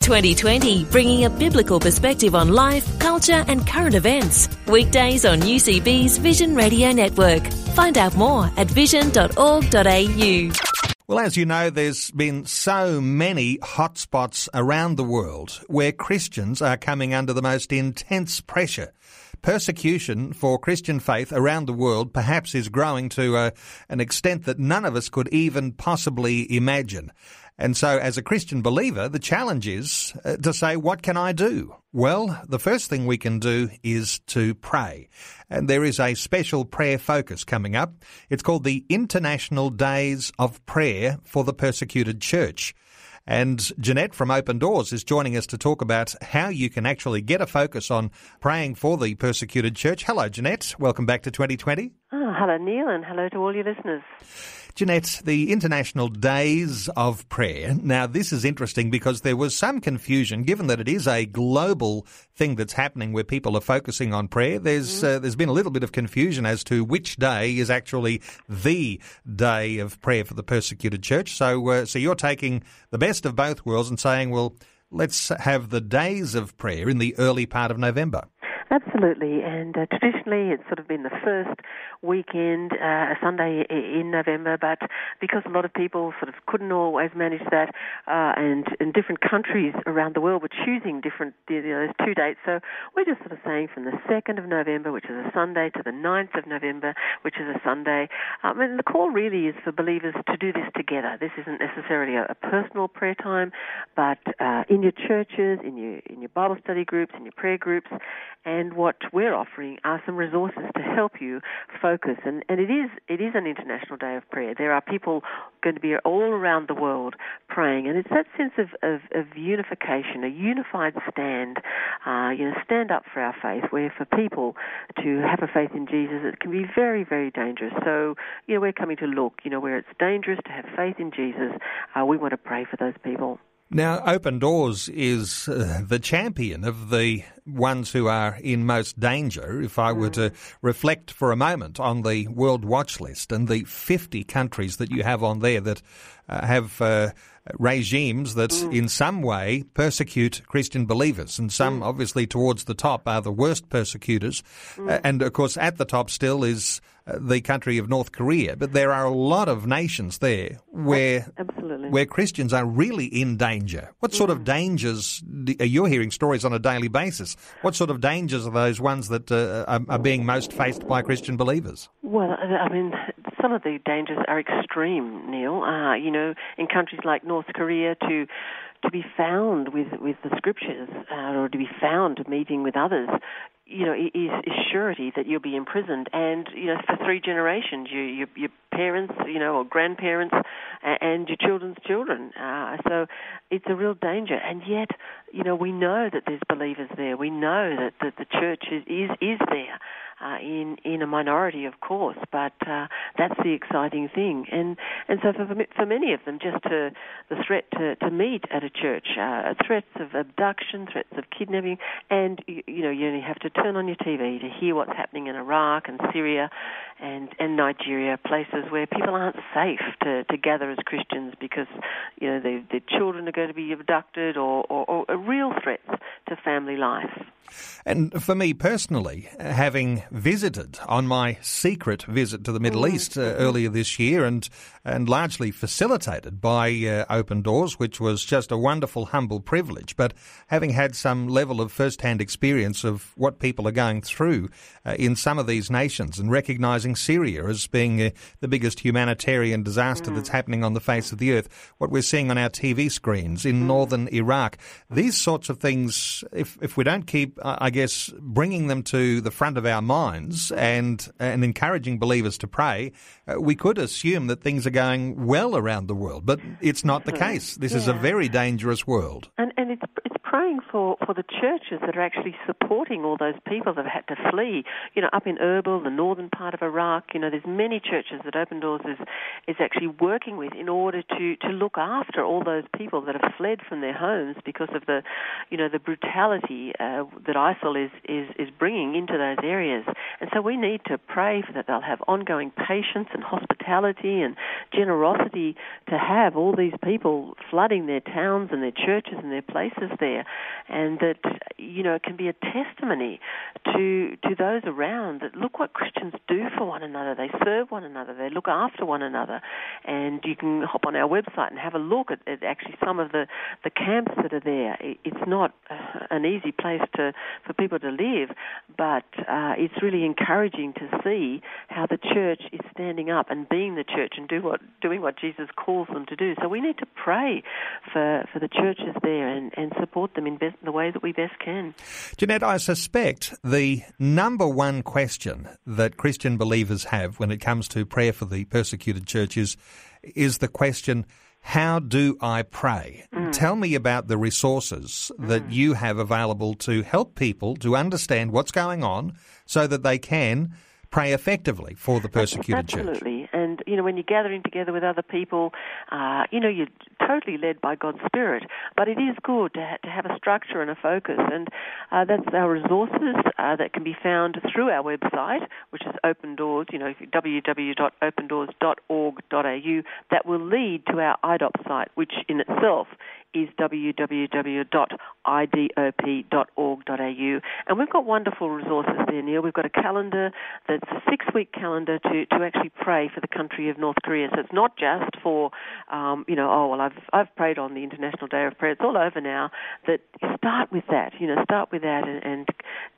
2020, bringing a biblical perspective on life, culture, and current events. Weekdays on UCB's Vision Radio Network. Find out more at vision.org.au. Well, as you know, there's been so many hotspots around the world where Christians are coming under the most intense pressure. Persecution for Christian faith around the world perhaps is growing to uh, an extent that none of us could even possibly imagine. And so, as a Christian believer, the challenge is uh, to say, what can I do? Well, the first thing we can do is to pray. And there is a special prayer focus coming up. It's called the International Days of Prayer for the Persecuted Church. And Jeanette from Open Doors is joining us to talk about how you can actually get a focus on praying for the persecuted church. Hello, Jeanette. Welcome back to 2020. Oh, hello, Neil, and hello to all your listeners. Jeanette, the International Days of Prayer. Now, this is interesting because there was some confusion, given that it is a global thing that's happening where people are focusing on prayer. There's mm-hmm. uh, there's been a little bit of confusion as to which day is actually the day of prayer for the persecuted church. So, uh, so you're taking the best of both worlds and saying, well, let's have the days of prayer in the early part of November. Absolutely, and uh, traditionally it's sort of been the first weekend, uh, a Sunday in November, but because a lot of people sort of couldn't always manage that, uh, and in different countries around the world were choosing different you know, those two dates, so we're just sort of saying from the 2nd of November, which is a Sunday, to the 9th of November, which is a Sunday. Um, and the call really is for believers to do this together. This isn't necessarily a, a personal prayer time, but uh, in your churches, in your in your Bible study groups, in your prayer groups, and and what we're offering are some resources to help you focus. And, and it is it is an international day of prayer. There are people going to be all around the world praying, and it's that sense of, of, of unification, a unified stand. Uh, you know, stand up for our faith. Where for people to have a faith in Jesus, it can be very very dangerous. So you know, we're coming to look. You know, where it's dangerous to have faith in Jesus, uh, we want to pray for those people. Now, Open Doors is uh, the champion of the ones who are in most danger. If I were to reflect for a moment on the World Watch List and the 50 countries that you have on there that uh, have uh, regimes that mm. in some way persecute Christian believers, and some mm. obviously towards the top are the worst persecutors. Mm. And of course, at the top still is the country of North Korea. But there are a lot of nations there where Absolutely. where Christians are really in danger. What sort of mm. dangers are you hearing stories on a daily basis? What sort of dangers are those ones that uh, are, are being most faced by Christian believers? Well, I mean, some of the dangers are extreme, Neil. Uh, you know, in countries like North Korea, to to be found with with the scriptures, uh, or to be found meeting with others, you know, is, is surety that you'll be imprisoned, and you know, for three generations, you, your your parents, you know, or grandparents, and your children's children. Uh, so it's a real danger, and yet, you know, we know that there's believers there. We know that, that the church is is, is there uh, in in a minority, of course, but uh, that's the exciting thing. And and so for for many of them, just to the threat to, to meet at a church, uh, threats of abduction, threats of kidnapping, and you, you know you only have to turn on your TV to hear what's happening in Iraq and Syria, and and Nigeria, places where people aren't safe to, to gather as Christians because you know their, their children are going to be abducted or, or, or real threats to family life. And for me personally, having visited on my secret visit to the Middle mm-hmm. East uh, earlier this year and and largely facilitated by uh, Open Doors, which was just a wonderful, humble privilege. But having had some level of first-hand experience of what people are going through uh, in some of these nations and recognizing Syria as being uh, the biggest humanitarian disaster mm. that's happening on the face of the earth, what we're seeing on our TV screens in mm. northern Iraq, these sorts of things, if, if we don't keep, I guess, bringing them to the front of our minds and, and encouraging believers to pray, uh, we could assume that things are going well around the world, but it's not the case. This yeah. is a very dangerous world. And, and it's, it's praying for, for the churches that are actually supporting all those people that have had to flee. You know, up in Erbil, the northern part of Iraq, you know, there's many churches that Open Doors is, is actually working with in order to, to look after all those people that have fled from their homes because of the, you know, the brutality uh, that ISIL is, is, is bringing into those areas. And so we need to pray that they'll have ongoing patience and hospitality and generosity to have all these people flooding their towns and their churches and their places there, and that you know it can be a testimony to to those around that look what Christians do for one another. They serve one another. They look after one another, and you can hop on our website and have a look at, at actually some of the the camps that are there. It's not an easy place to for people to live, but uh, it's really encouraging to see how the church is standing up and being the church and do what doing what Jesus calls them to do. So we need to pray for for the churches there and, and support them in best, the way that we best can. Jeanette, I suspect the number one question that Christian believers have when it comes to prayer for the persecuted churches is the question how do I pray? Mm. Tell me about the resources that mm. you have available to help people to understand what's going on so that they can pray effectively for the persecuted Absolutely. church. Absolutely. You know, when you're gathering together with other people, uh, you know, you're totally led by God's Spirit. But it is good to, ha- to have a structure and a focus. And uh, that's our resources uh, that can be found through our website, which is Open Doors, you know, www.opendoors.org.au. That will lead to our IDOP site, which in itself is www.idop.org.au. And we've got wonderful resources there, Neil. We've got a calendar that's a six week calendar to, to actually pray for the country of North Korea. So it's not just for, um, you know, oh, well, I've, I've prayed on the International Day of Prayer. It's all over now. That start with that, you know, start with that and, and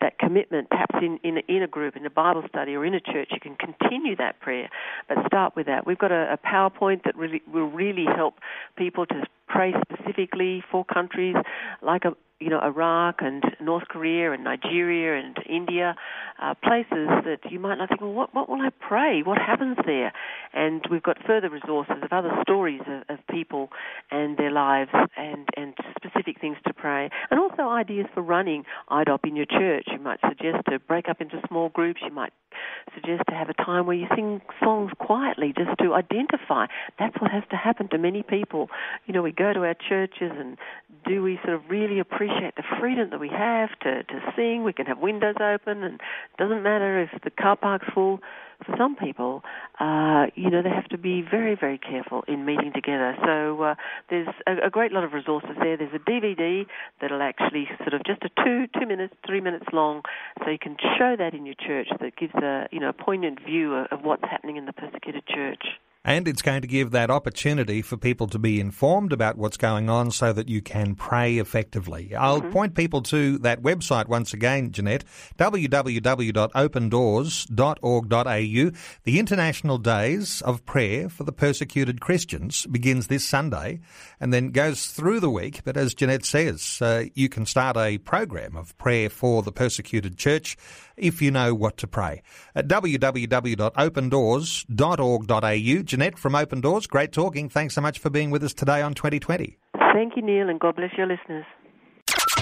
that commitment, perhaps in, in, in a group, in a Bible study or in a church, you can continue that prayer. But start with that. We've got a, a PowerPoint that really will really help people to pray specifically for countries like a, you know, Iraq and North Korea and Nigeria and India, uh, places that you might not think, well, what, what will I pray? What happens there? And we've got further resources of other stories of, of people and their lives and, and specific things to pray. And also ideas for running IDOP in your church. You might suggest to break up into small groups. You might suggest to have a time where you sing songs quietly just to identify. That's what has to happen to many people. You know, we go to our churches and do we sort of really appreciate the freedom that we have to, to sing? We can have windows open and it doesn't matter if the car park's full. For some people, uh, you know, they have to be very, very careful in meeting together. So uh, there's a, a great lot of resources there. There's a DVD that'll actually sort of just a two, two minutes, three minutes long, so you can show that in your church. That gives a, you know, a poignant view of, of what's happening in the persecuted church. And it's going to give that opportunity for people to be informed about what's going on so that you can pray effectively. I'll mm-hmm. point people to that website once again, Jeanette, www.opendoors.org.au. The International Days of Prayer for the Persecuted Christians begins this Sunday and then goes through the week. But as Jeanette says, uh, you can start a program of prayer for the persecuted church if you know what to pray. At www.opendoors.org.au. Jeanette from Open Doors, great talking. Thanks so much for being with us today on 2020. Thank you, Neil, and God bless your listeners.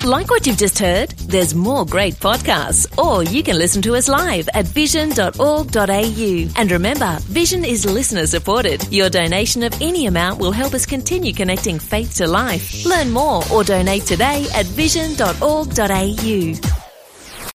Like what you've just heard? There's more great podcasts, or you can listen to us live at vision.org.au. And remember, Vision is listener supported. Your donation of any amount will help us continue connecting faith to life. Learn more or donate today at vision.org.au.